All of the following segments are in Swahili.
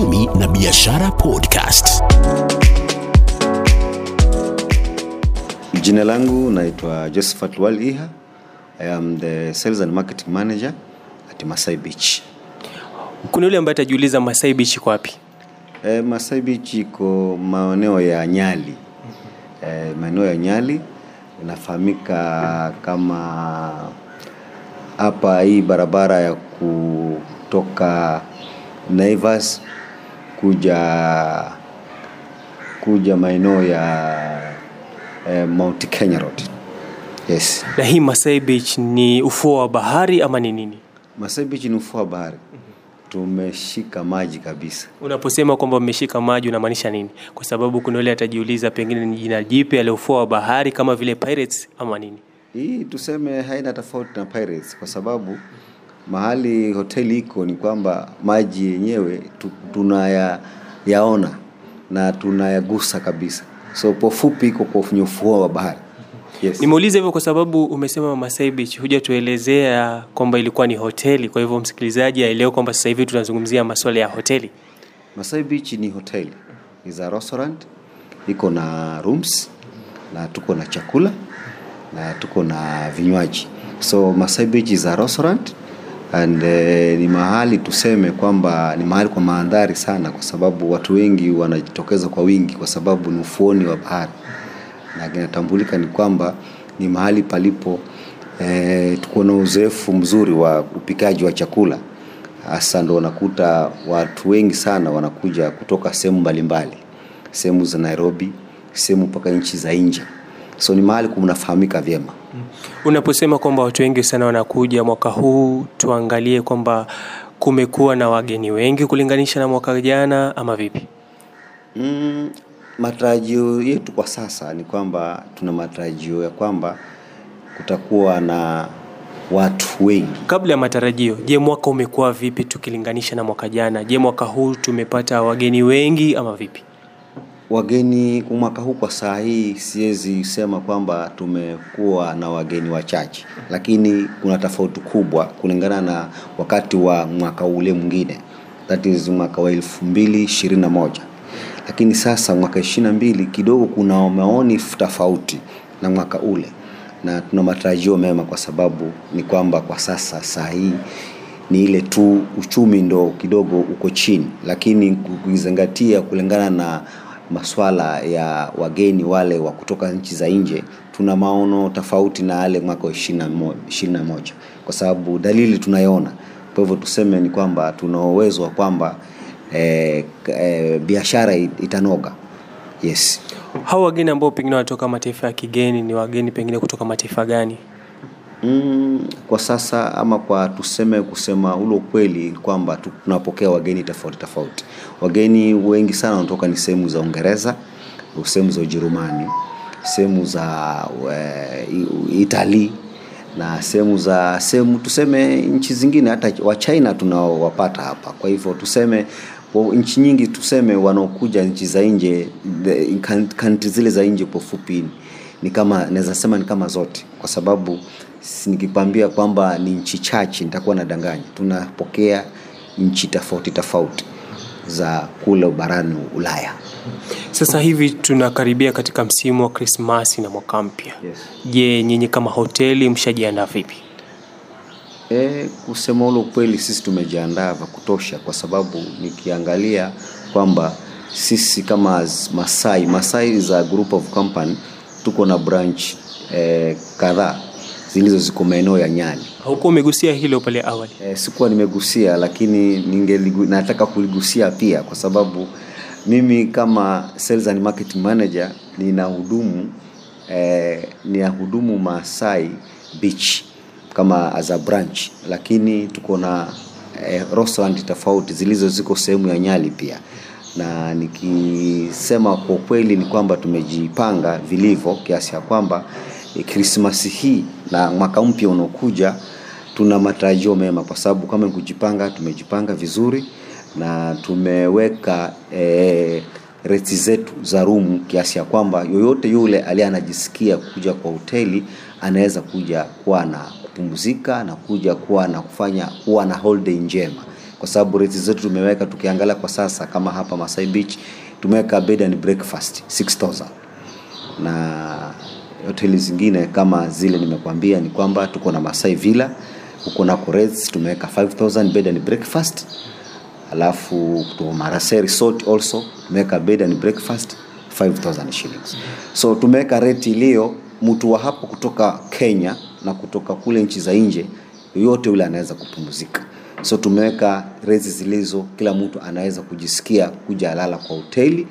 Uchumi na Biashara Podcast. Jina langu naitwa Josephat Waliha. I am the sales and marketing manager at Masai Beach. kuna yule ambaye atajiuliza Masai Beach iko wapi? E, Masai Beach iko maeneo ya Nyali. E, maeneo ya Nyali inafahamika kama hapa hii barabara ya kutoka Naivas kuja kuja maeneo ya eh, Mount Kenya Road. Yes. Na hii Masai Beach ni ufuo wa bahari ama ni nini? Masai Beach ni ufuo wa bahari. Tumeshika maji kabisa. Unaposema kwamba umeshika maji unamaanisha nini? Kwa sababu kuna yule atajiuliza pengine ni jina jipya la ufuo wa bahari kama vile Pirates ama nini? Hii tuseme haina tofauti na Pirates kwa sababu mahali hoteli iko ni kwamba maji yenyewe tunayaona na tunayagusa kabisa. So kwa fupi iko kwa ufuo wa bahari. Yes. Nimeuliza hivyo kwa sababu umesema Masai Beach, hujatuelezea kwamba ilikuwa ni hoteli. Kwa hivyo msikilizaji aelewe kwamba sasa hivi tunazungumzia masuala ya hoteli. Masai Beach ni hoteli, is a restaurant, iko na rooms na tuko na chakula na tuko na vinywaji. So Masai Beach is a restaurant and eh, ni mahali tuseme kwamba ni mahali kwa mandhari sana, kwa sababu watu wengi wanajitokeza kwa wingi kwa sababu ni ufuoni wa bahari, na kinatambulika ni kwamba ni mahali palipo eh, tuko na uzoefu mzuri wa upikaji wa chakula hasa ndo unakuta watu wengi sana wanakuja kutoka sehemu mbalimbali, sehemu za Nairobi, sehemu mpaka nchi za nje. So ni mahali kunafahamika vyema. Unaposema kwamba watu wengi sana wanakuja mwaka huu, tuangalie kwamba kumekuwa na wageni wengi kulinganisha na mwaka jana ama vipi? Mm, matarajio yetu kwa sasa ni kwamba tuna matarajio ya kwamba kutakuwa na watu wengi. Kabla ya matarajio, je, mwaka umekuwa vipi tukilinganisha na mwaka jana? Je, mwaka huu tumepata wageni wengi ama vipi? Wageni mwaka huu kwa saa hii siwezi sema kwamba tumekuwa na wageni wachache, lakini kuna tofauti kubwa kulingana na wakati wa mwaka ule mwingine, that is mwaka wa elfu mbili ishirini na moja. Lakini sasa mwaka ishirini na mbili kidogo kuna maoni tofauti na mwaka ule, na tuna matarajio mema kwa sababu ni kwamba kwa sasa saa hii ni ile tu uchumi ndo kidogo uko chini, lakini kuizingatia kulingana na maswala ya wageni wale wa kutoka nchi za nje, tuna maono tofauti na yale mwaka wa ishirini na moja kwa sababu dalili tunayoona Kwa hivyo tuseme ni kwamba tuna uwezo wa kwamba e, e, biashara itanoga. Yes. Hao wageni ambao pengine wanatoka mataifa ya kigeni ni wageni pengine kutoka mataifa gani? Mm, kwa sasa ama kwa tuseme kusema ule ukweli kwamba tu- tunapokea wageni tofauti tofauti. Wageni wengi sana wanatoka ni sehemu za Uingereza, sehemu za Ujerumani, sehemu za uh, Italy na sehemu za sehemu tuseme nchi zingine hata wa China tunaowapata hapa. Kwa hivyo tuseme nchi nyingi tuseme wanaokuja nchi za nje kanti zile za nje kwa fupi ni kama naweza sema ni kama zote, kwa sababu nikikwambia kwamba ni nchi chache nitakuwa nadanganya. Tunapokea nchi tofauti tofauti za kule barani Ulaya. Sasa hivi tunakaribia katika msimu wa Krismasi na mwaka mpya. Yes. Je, nyinyi kama hoteli mshajiandaa vipi? E, kusema ule ukweli, sisi tumejiandaa vya kutosha, kwa sababu nikiangalia kwamba sisi kama Masai Masai za group of company tuko na branch e, kadhaa zilizo ziko maeneo ya Nyali. Haukuwa umegusia hilo pale awali. E, sikuwa nimegusia lakini ningeligu, nataka kuligusia pia kwa sababu mimi kama sales and marketing manager nina hudumu eh, nina hudumu Masai Beach kama as a branch, lakini tuko na eh, restaurant tofauti zilizo ziko sehemu ya Nyali pia, na nikisema kwa kweli ni kwamba tumejipanga vilivyo kiasi ya kwamba Krismasi hii na mwaka mpya unaokuja tuna matarajio mema, kwa sababu kama ni kujipanga, tumejipanga vizuri na tumeweka e, reti zetu za rumu kiasi ya kwamba yoyote yule aliye anajisikia kuja kwa hoteli anaweza kuja kuwa na kupumzika na kuja kuwa na kufanya kuwa na holiday njema, kwa sababu reti zetu tumeweka, tukiangalia kwa sasa kama hapa Masai Beach tumeweka bed and breakfast 6000 na hoteli zingine kama zile nimekwambia ni kwamba tuko na Masai Villa huko nako rates tumeweka 5000 bed and breakfast alafu kutoka Marase Resort also tumeweka bed and breakfast 5000 shillings. So tumeweka rate iliyo mtu wa hapo kutoka Kenya na kutoka kule nchi za nje, yoyote yule anaweza kupumzika. So tumeweka rezi zilizo kila mtu anaweza kujisikia kuja alala kwa hoteli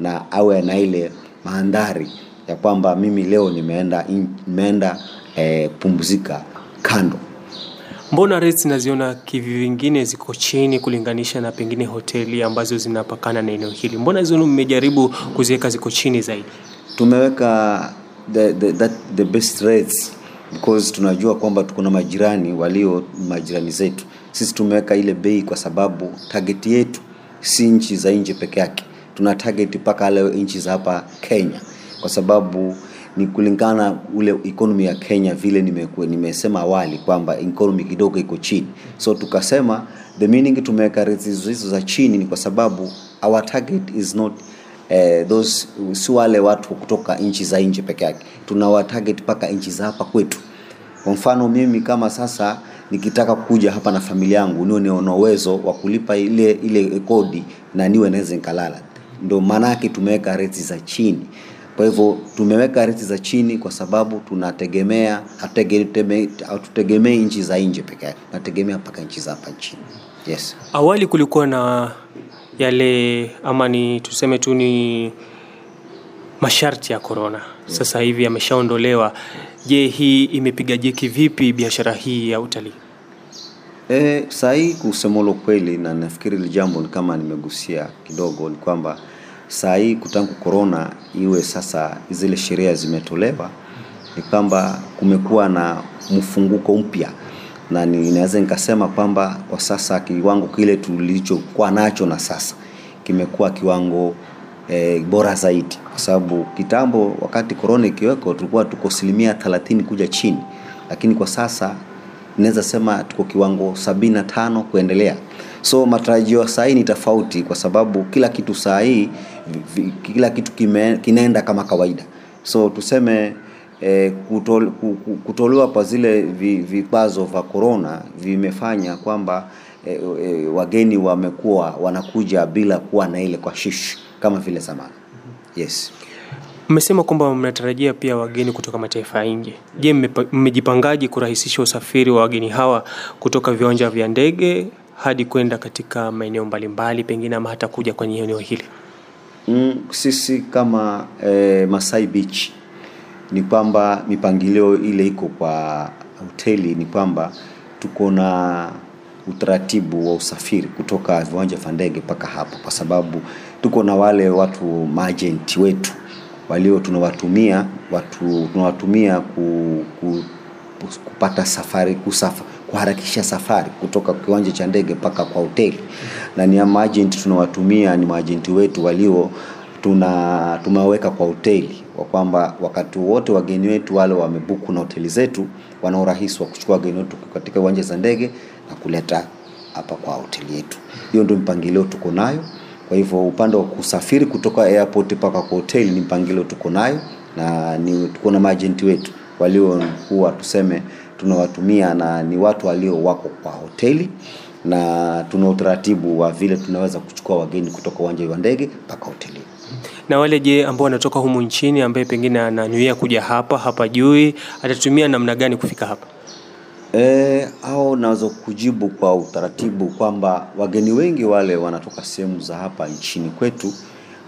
na awe na ile mandhari ya kwamba mimi leo nimeenda nimeenda eh, pumzika kando Mbona rates naziona kivingine ziko chini kulinganisha na pengine hoteli ambazo zinapakana na eneo hili? Mbona hizo mmejaribu kuziweka ziko chini zaidi? tumeweka the, the, that, the best rates because tunajua kwamba tuko na majirani walio majirani zetu. Sisi tumeweka ile bei kwa sababu target yetu si nchi za nje peke yake, tuna target mpaka leo nchi za hapa Kenya, kwa sababu ni kulingana ule economy ya Kenya vile nimekuwa nimesema awali kwamba economy kidogo iko chini, so tukasema the meaning tumeweka rates hizo za chini ni kwa sababu our target is not eh, those si wale watu kutoka nchi za nje peke yake, tunawa target mpaka nchi za hapa kwetu. Kwa mfano mimi kama sasa nikitaka kuja hapa na familia yangu niwe na uwezo wa kulipa ile ile kodi na niwe naweza nikalala, ndio maana yake tumeweka rates za chini. Kwa hivyo tumeweka reti za chini kwa sababu tunategemea hatutege- hatutegemei nchi za nje peke yake, tunategemea mpaka nchi za hapa nchini. Yes. Awali kulikuwa na yale ama ni tuseme tu ni masharti ya korona, sasa hivi yameshaondolewa. Je, hii imepiga jeki vipi biashara hii ya utalii? E, saa hii kusema ule kweli, na nafikiri hili jambo ni kama nimegusia kidogo, ni kwamba saa hii kutangu korona iwe sasa zile sheria zimetolewa, ni kwamba kumekuwa na mfunguko mpya, na ninaweza nikasema kwamba kwa sasa kiwango kile tulichokuwa nacho na sasa kimekuwa kiwango e, bora zaidi, kwa sababu kitambo wakati korona ikiweko tulikuwa tuko asilimia 30 kuja chini, lakini kwa sasa naweza sema tuko kiwango sabini na tano kuendelea. So matarajio saa hii ni tofauti, kwa sababu kila kitu saa hii kila kitu kime, kinaenda kama kawaida. So tuseme eh, kutol, ku- ku- kutolewa kwa zile vikwazo vya korona vimefanya kwamba eh, eh, wageni wamekuwa wanakuja bila kuwa na ile kwa shish kama vile zamani. Yes. Mmesema kwamba mnatarajia pia wageni kutoka mataifa ya nje. Je, mmejipangaji kurahisisha usafiri wa wageni hawa kutoka viwanja vya ndege hadi kwenda katika maeneo mbalimbali pengine ama hata kuja kwenye eneo hili? Mm, sisi kama eh, Masai Beach ni kwamba mipangilio ile iko kwa hoteli ni kwamba tuko na utaratibu wa usafiri kutoka viwanja vya ndege mpaka hapo, kwa sababu tuko na wale watu maajenti wetu walio tunawatumia watu tunawatumia ku, ku, kupata safari kusafa, kuharakisha safari kutoka kiwanja cha ndege mpaka kwa hoteli, na ni maajenti tunawatumia ni maajenti wetu walio tuna tumeweka kwa hoteli kwa kwamba wakati wote wageni wetu wale wamebuku na hoteli zetu wana urahisi wa kuchukua wageni wetu katika uwanja za ndege na kuleta hapa kwa hoteli yetu. Hiyo ndio mpangilio tuko nayo. Kwa hivyo upande wa kusafiri kutoka airport mpaka kwa hoteli ni mpangilio tuko nayo, na ni tuko na maajenti wetu waliokuwa tuseme tunawatumia na ni watu walio wako kwa hoteli na tuna utaratibu wa vile tunaweza kuchukua wageni kutoka uwanja wa ndege mpaka hoteli. Na wale je, ambao wanatoka humu nchini ambaye pengine ananuia kuja hapa hapa jui, atatumia namna gani kufika hapa? E, au naweza kujibu kwa utaratibu kwamba wageni wengi wale wanatoka sehemu za hapa nchini kwetu,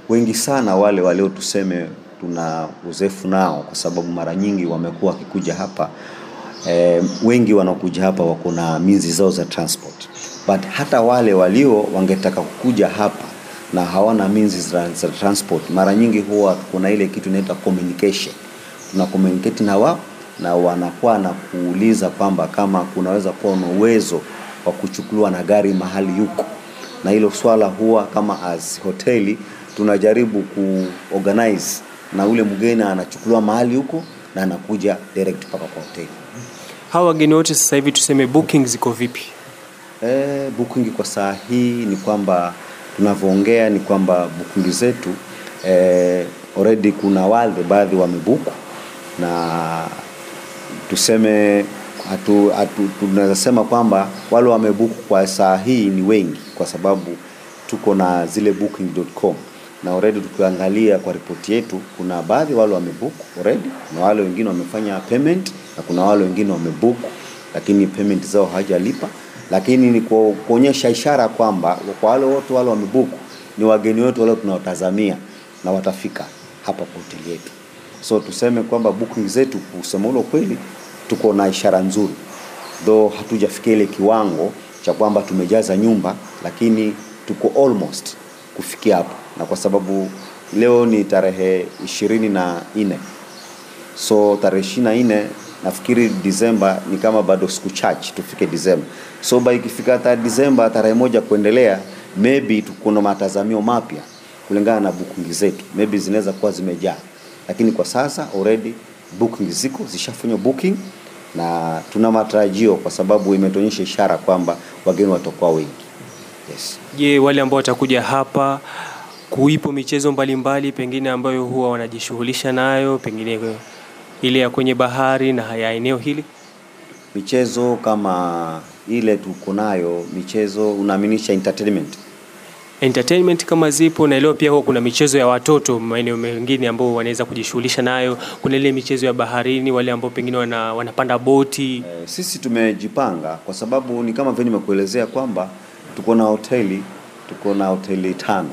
wengi sana wale walio tuseme tuna uzefu nao, kwa sababu mara nyingi wamekuwa wakikuja hapa eh, wengi wanaokuja hapa wako na minzi zao za transport. But hata wale walio wangetaka kukuja hapa na hawana minzi za, za transport mara nyingi huwa kuna ile kitu inaitwa communication. Tuna communicate na wao na wanakuwa na kuuliza kwamba kama kunaweza kuwa na uwezo wa kuchukuliwa na gari mahali yuko na hilo swala huwa kama as hoteli tunajaribu kuorganize na ule mgeni anachukuliwa mahali huko na anakuja direct mpaka kwa hoteli hawa wageni wote sasa hivi tuseme booking ziko vipi? E, booking kwa saa hii ni kwamba tunavyoongea ni kwamba booking zetu e, already kuna wale baadhi wamebuku na tuseme hatu, hatu, tunaweza sema kwamba wale wamebuku kwa saa hii ni wengi kwa sababu tuko na zile booking.com na already tukiangalia kwa ripoti yetu kuna baadhi wale wamebook already kuna wale wengine wamefanya payment na kuna wale wengine wamebook lakini payment zao hawajalipa lakini ni kuonyesha ishara kwamba kwa wale wote wale wamebook ni wageni wetu wale tunaotazamia na watafika hapa kwa hoteli yetu. So tuseme kwamba booking zetu kusema ule kweli tuko na ishara nzuri. Though hatujafikia ile kiwango cha kwamba tumejaza nyumba lakini tuko almost kufikia hapo na kwa sababu leo ni tarehe ishirini na nne so tarehe ishirini na nne nafikiri Disemba ni kama bado siku chache tufike Disemba. So by ikifika ta Disemba tarehe moja kuendelea, maybe tukuna matazamio mapya kulingana na booking zetu, maybe zinaweza kuwa zimejaa, lakini kwa sasa already booking ziko zishafanywa booking na tuna matarajio kwa sababu imetuonyesha ishara kwamba wageni watakuwa wengi. Yes. je wale ambao watakuja hapa kuipo michezo mbalimbali pengine ambayo huwa wanajishughulisha nayo pengine ile ya kwenye bahari na ya eneo hili? Michezo kama ile tuko nayo, michezo unaaminisha entertainment. Entertainment kama zipo naelewa pia huwa kuna michezo ya watoto maeneo mengine ambao wanaweza kujishughulisha nayo. Kuna ile michezo ya baharini wale ambao pengine wana, wanapanda boti. E, sisi tumejipanga kwa sababu ni kama vile nimekuelezea kwamba tuko na hoteli tuko na hoteli tano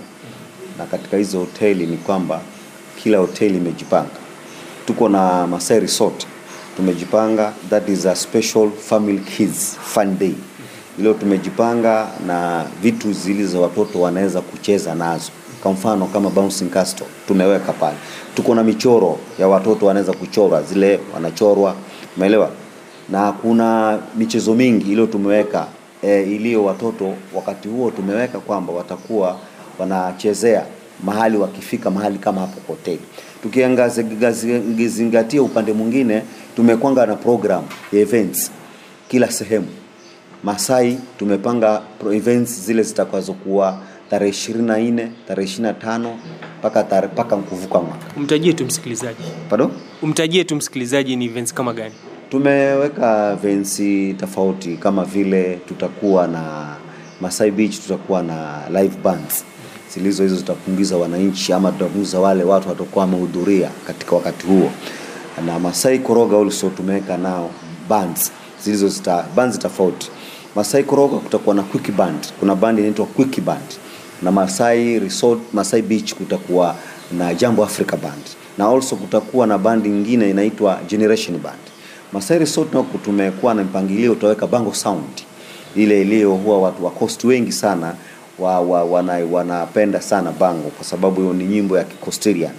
na katika hizo hoteli ni kwamba kila hoteli imejipanga. Tuko na Masai Resort. Tumejipanga. That is a special family kids fun day. Leo tumejipanga na vitu zilizo watoto wanaweza kucheza nazo. Kwa mfano kama bouncing castle tumeweka pale. Tuko na michoro ya watoto wanaweza kuchora zile wanachorwa. Umeelewa? Na kuna michezo mingi iliyo tumeweka e, iliyo watoto wakati huo tumeweka kwamba watakuwa wanachezea mahali wakifika mahali kama hapo kwa hoteli. Tukizingatia upande mwingine tumekwanga na program ya events kila sehemu. Masai tumepanga pro- events zile zitakazokuwa tarehe 24 tarehe 25 mpaka mpaka kuvuka mwaka. Umtajie tu msikilizaji. Pardon? Umtajie tu msikilizaji ni events kama gani? Tumeweka events tofauti kama vile tutakuwa na Masai Beach, tutakuwa na live bands zilizo hizo zitapungiza wananchi ama tutapunguza wale watu watakuwa wamehudhuria katika wakati huo, na Masai Koroga also tumeweka nao bands zilizo zita bands tofauti. Masai Koroga kutakuwa na quick band, kuna band inaitwa quick band, na Masai Resort, Masai Beach kutakuwa na Jambo Africa band, na also kutakuwa na band nyingine inaitwa Generation band. Masai Resort nao tumekuwa na mpangilio, utaweka Bango Sound. Ile iliyo huwa watu wa coast wengi sana wa, wa, wana, wanapenda sana Bango kwa sababu hiyo ni nyimbo ya Kikostirian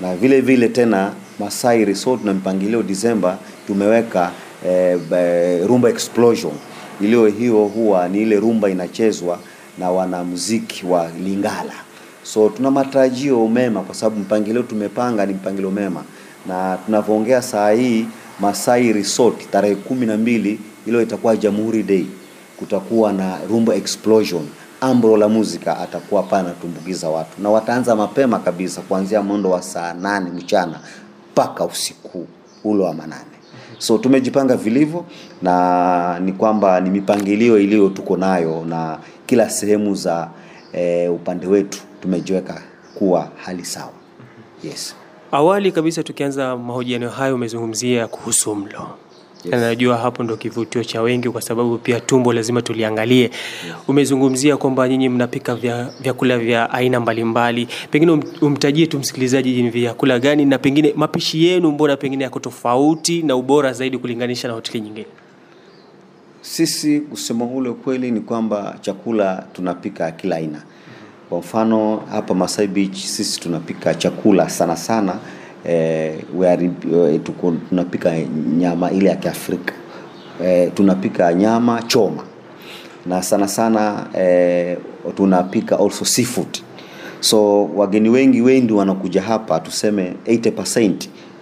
na vile vile tena Masai Resort na mpangilio Disemba tumeweka eh, rumba explosion. Iliyo hiyo huwa ni ile rumba inachezwa na wanamuziki wa Lingala. So tuna matarajio mema kwa sababu mpangilio tumepanga ni mpangilio mema. Na tunavyoongea saa hii Masai Resort tarehe kumi na mbili ilo itakuwa Jamhuri Day. Kutakuwa na rumba explosion ambro la muzika atakuwa pale anatumbukiza watu. Na wataanza mapema kabisa kuanzia mwendo wa saa nane mchana mpaka usiku ule wa manane. So tumejipanga vilivyo na ni kwamba ni mipangilio iliyo tuko nayo na kila sehemu za e, upande wetu tumejiweka kuwa hali sawa. Yes. Awali kabisa tukianza mahojiano hayo umezungumzia kuhusu mlo na najua hapo ndo kivutio cha wengi kwa sababu pia tumbo lazima tuliangalie. Umezungumzia kwamba nyinyi mnapika vyakula vya aina mbalimbali. Pengine um, umtajie tu msikilizaji ni vyakula gani na pengine mapishi yenu mbona pengine yako tofauti na ubora zaidi kulinganisha na hoteli nyingine? Sisi kusema ule kweli ni kwamba chakula tunapika kila aina. Kwa mfano hapa Masai Beach sisi tunapika chakula sana sana eh, we eh, tunapika nyama ile ya Kiafrika. Eh, tunapika nyama choma. Na sana sana eh, tunapika also seafood. So wageni wengi wengi wanakuja hapa tuseme 80%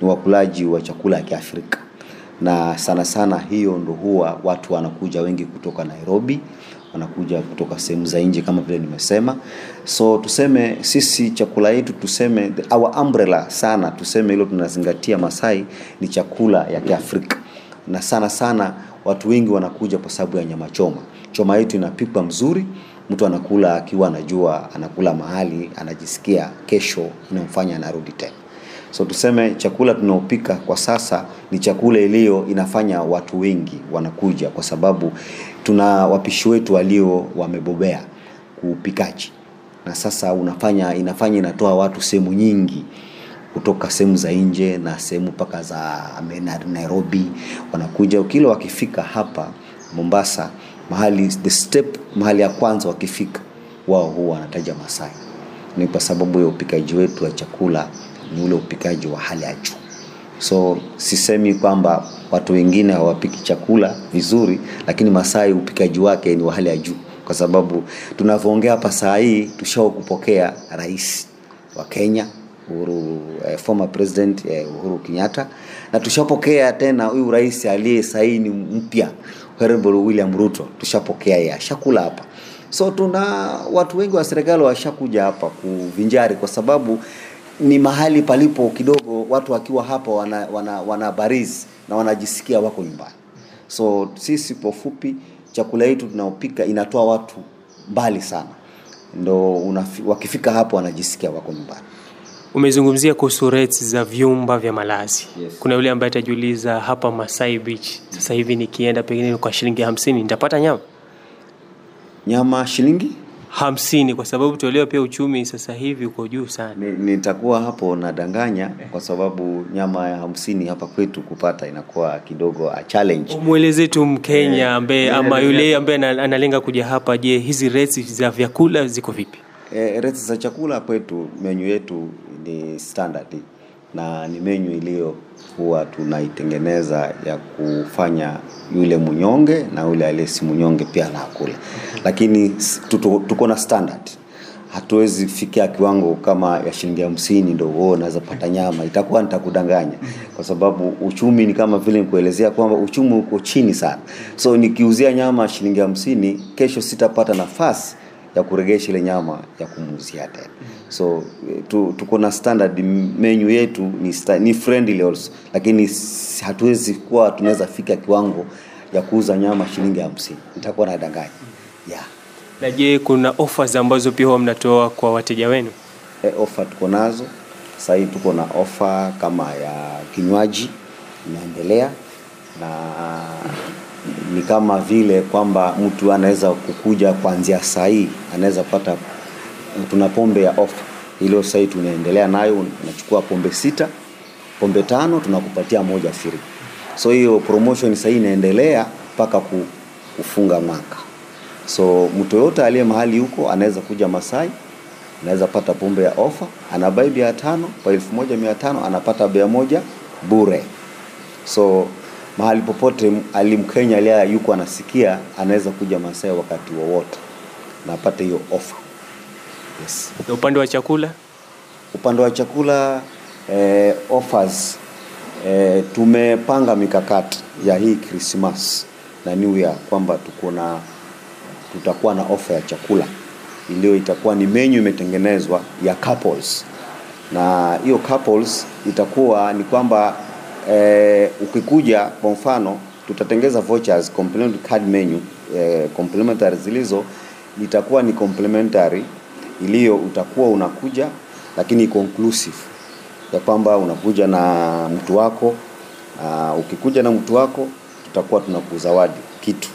ni wakulaji wa chakula ya Kiafrika. Na sana sana hiyo ndo huwa watu wanakuja wengi kutoka Nairobi wanakuja kutoka sehemu za nje kama vile nimesema. So tuseme sisi chakula yetu tuseme our umbrella sana tuseme hilo tunazingatia Masai ni chakula ya Kiafrika. Na sana sana watu wengi wanakuja kwa sababu ya nyama choma. Choma yetu inapikwa mzuri mtu anakula akiwa anajua anakula mahali anajisikia kesho inamfanya anarudi tena so tuseme chakula tunaopika kwa sasa ni chakula iliyo inafanya watu wengi wanakuja kwa sababu tuna wapishi wetu walio wamebobea kupikaji na sasa unafanya inafanya inatoa watu sehemu nyingi kutoka sehemu za nje na sehemu mpaka za Nairobi. Wanakuja kila wakifika hapa Mombasa mahali the step mahali ya kwanza wakifika wao huwa wanataja Masai. Ni kwa sababu ya upikaji wetu wa chakula ni ule upikaji wa hali ya juu. So sisemi kwamba watu wengine hawapiki chakula vizuri lakini masai upikaji wake ni wa hali ya juu. Kwa sababu tunavyoongea hapa saa hii tushao kupokea rais wa kenya uhuru eh, former president eh, uhuru kenyatta na tushapokea tena huyu rais aliye saini mpya honorable william ruto. Tushapokea yeye ashakula hapa. So tuna watu wengi wa serikali washakuja hapa kuvinjari kwa sababu ni mahali palipo kidogo watu wakiwa hapa wana, wana, wana barizi na wanajisikia wako nyumbani. So sisi kwa ufupi chakula yetu tunaopika inatoa watu mbali sana. Ndo unafi, wakifika hapo wanajisikia wako nyumbani. Umezungumzia kuhusu rates za vyumba vya malazi. Yes. kuna yule ambaye atajiuliza hapa Masai Beach sasa hivi nikienda pengine kwa shilingi hamsini nitapata nyama? Nyama shilingi hamsini kwa sababu tuelewa pia uchumi sasa hivi uko juu sana. Ni- hapo nadanganya kwa sababu nyama ya hamsini hapa kwetu kupata inakuwa kidogo a challenge. Umweleze tu mkenya Eh, ambaye eh, ama eh, yule ambaye analenga kuja hapa je hizi rates za vyakula ziko vipi? E, rates za chakula kwetu menyu yetu ni standard na ni menyu iliyo huwa tunaitengeneza ya kufanya yule mnyonge na yule aliye si mnyonge pia anakula, lakini tuko na standard. Hatuwezi fikia kiwango kama ya shilingi hamsini ndo unaweza pata nyama, itakuwa nitakudanganya, kwa sababu uchumi ni kama vile nikuelezea kwamba uchumi uko chini sana. So nikiuzia nyama shilingi hamsini, kesho sitapata nafasi ya kuregesha ile nyama ya kumuuzia tena. So eh, tu, tuko na standard menu yetu ni, sta, ni friendly also. Lakini hatuwezi kuwa tunaweza fika kiwango ya kuuza nyama shilingi hamsini. Nitakuwa nadanganya. Yeah. na je kuna offers ambazo pia huwa mnatoa kwa wateja wenu? E, ofa tuko nazo. Sahii tuko na ofa kama ya kinywaji inaendelea. Na ni kama vile kwamba mtu anaweza kukuja kuanzia sahii anaweza pata tuna pombe ya ofa. Iliyo sahii tunaendelea nayo unachukua pombe sita pombe tano tunakupatia moja free. So hiyo promotion sahii inaendelea mpaka kufunga mwaka. So mtu yoyote aliye mahali huko anaweza kuja masai anaweza pata pombe ya ofa anabai bia tano kwa elfu moja mia tano anapata bia moja bure. So mahali popote alimkenya ali aliye yuko anasikia anaweza kuja masai wakati wowote. Na apate hiyo ofa yes. na upande wa chakula? Upande wa chakula eh, offers eh, tumepanga mikakati ya hii Christmas na New Year kwamba tuko na tutakuwa na ofa ya chakula. Iliyo itakuwa ni menu imetengenezwa ya couples. Na hiyo couples itakuwa ni kwamba eh, ukikuja kwa mfano tutatengeza vouchers complementary card menu eh, complementary zilizo itakuwa ni complementary iliyo utakuwa unakuja lakini conclusive ya kwamba unakuja na mtu wako uh, ukikuja na mtu wako tutakuwa tunakuzawadi kitu,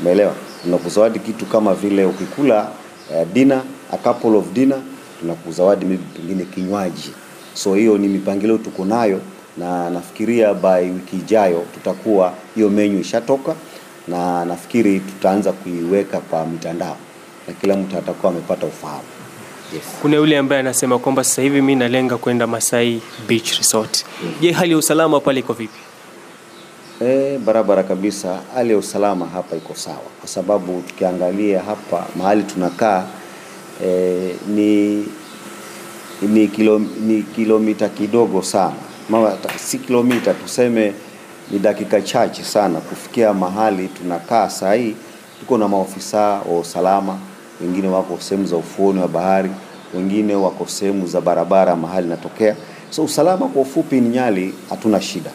umeelewa? Tunakuzawadi kitu kama vile ukikula uh, dinner, a couple of dinner, tunakuzawadi pengine kinywaji. So hiyo ni mipangilio tuko nayo, na nafikiria by wiki ijayo tutakuwa hiyo menyu ishatoka, na nafikiri tutaanza kuiweka kwa mitandao na kila mtu atakuwa amepata ufahamu. Yes. Kuna yule ambaye anasema kwamba sasa hivi mi nalenga kwenda Masai Beach Resort. Je, hali ya usalama pale iko vipi? E, barabara kabisa. Hali ya usalama hapa iko sawa, kwa sababu tukiangalia hapa mahali tunakaa e, ni ni, kilo, ni kilomita kidogo sana Mama, si kilomita tuseme ni dakika chache sana kufikia mahali tunakaa saa hii. Tuko na maofisa wa usalama, wengine wako sehemu za ufuoni wa bahari, wengine wako sehemu za barabara mahali natokea. So usalama kwa ufupi ni Nyali hatuna shida.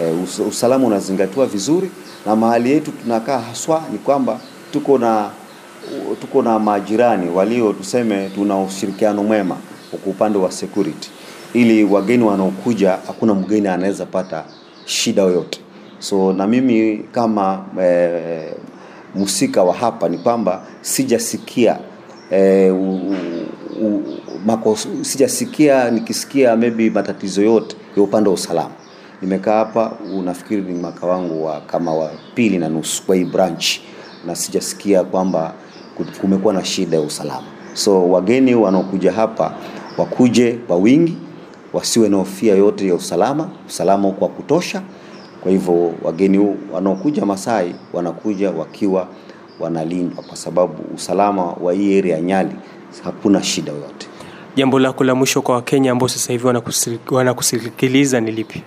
E, us usalama unazingatiwa vizuri, na mahali yetu tunakaa haswa ni kwamba tuko na tuko na majirani walio tuseme, tuna ushirikiano mwema kwa upande wa security, ili wageni wanaokuja hakuna mgeni anaweza pata shida yoyote. So na mimi kama e, mhusika wa hapa ni kwamba sijasikia e, u, u, makos, sijasikia nikisikia maybe matatizo yote ya upande wa usalama. Nimekaa hapa unafikiri ni mwaka wangu wa kama wa pili na nusu kwa hii branch, na sijasikia kwamba kumekuwa na shida ya usalama. So wageni wanaokuja hapa wakuje kwa wingi, wasiwe na hofia yote ya usalama. Usalama uko wa kutosha. Kwa hivyo wageni wanaokuja Masai wanakuja wakiwa wanalindwa, kwa sababu usalama wa hii area ya Nyali hakuna shida yoyote. Jambo lako la mwisho kwa Wakenya ambao sasa hivi wanakusikiliza ni lipi?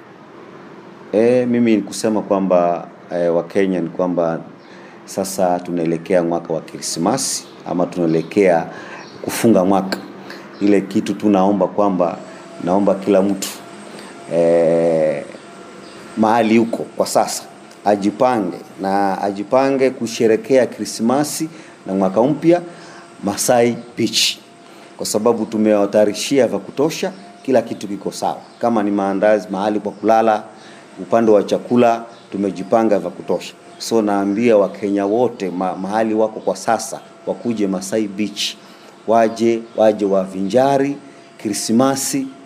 E, mimi kusema kwamba e, Wakenya ni kwamba sasa tunaelekea mwaka wa Krismasi ama tunaelekea kufunga mwaka. Ile kitu tunaomba kwamba naomba kila mtu eh, mahali huko kwa sasa ajipange na ajipange kusherekea Krismasi na mwaka mpya Masai Beach, kwa sababu tumewatayarishia vya kutosha, kila kitu kiko sawa. Kama ni maandazi, mahali pa kulala, upande wa chakula tumejipanga vya kutosha. So naambia Wakenya wote ma, mahali wako kwa sasa wakuje Masai Beach, waje waje wavinjari Krismasi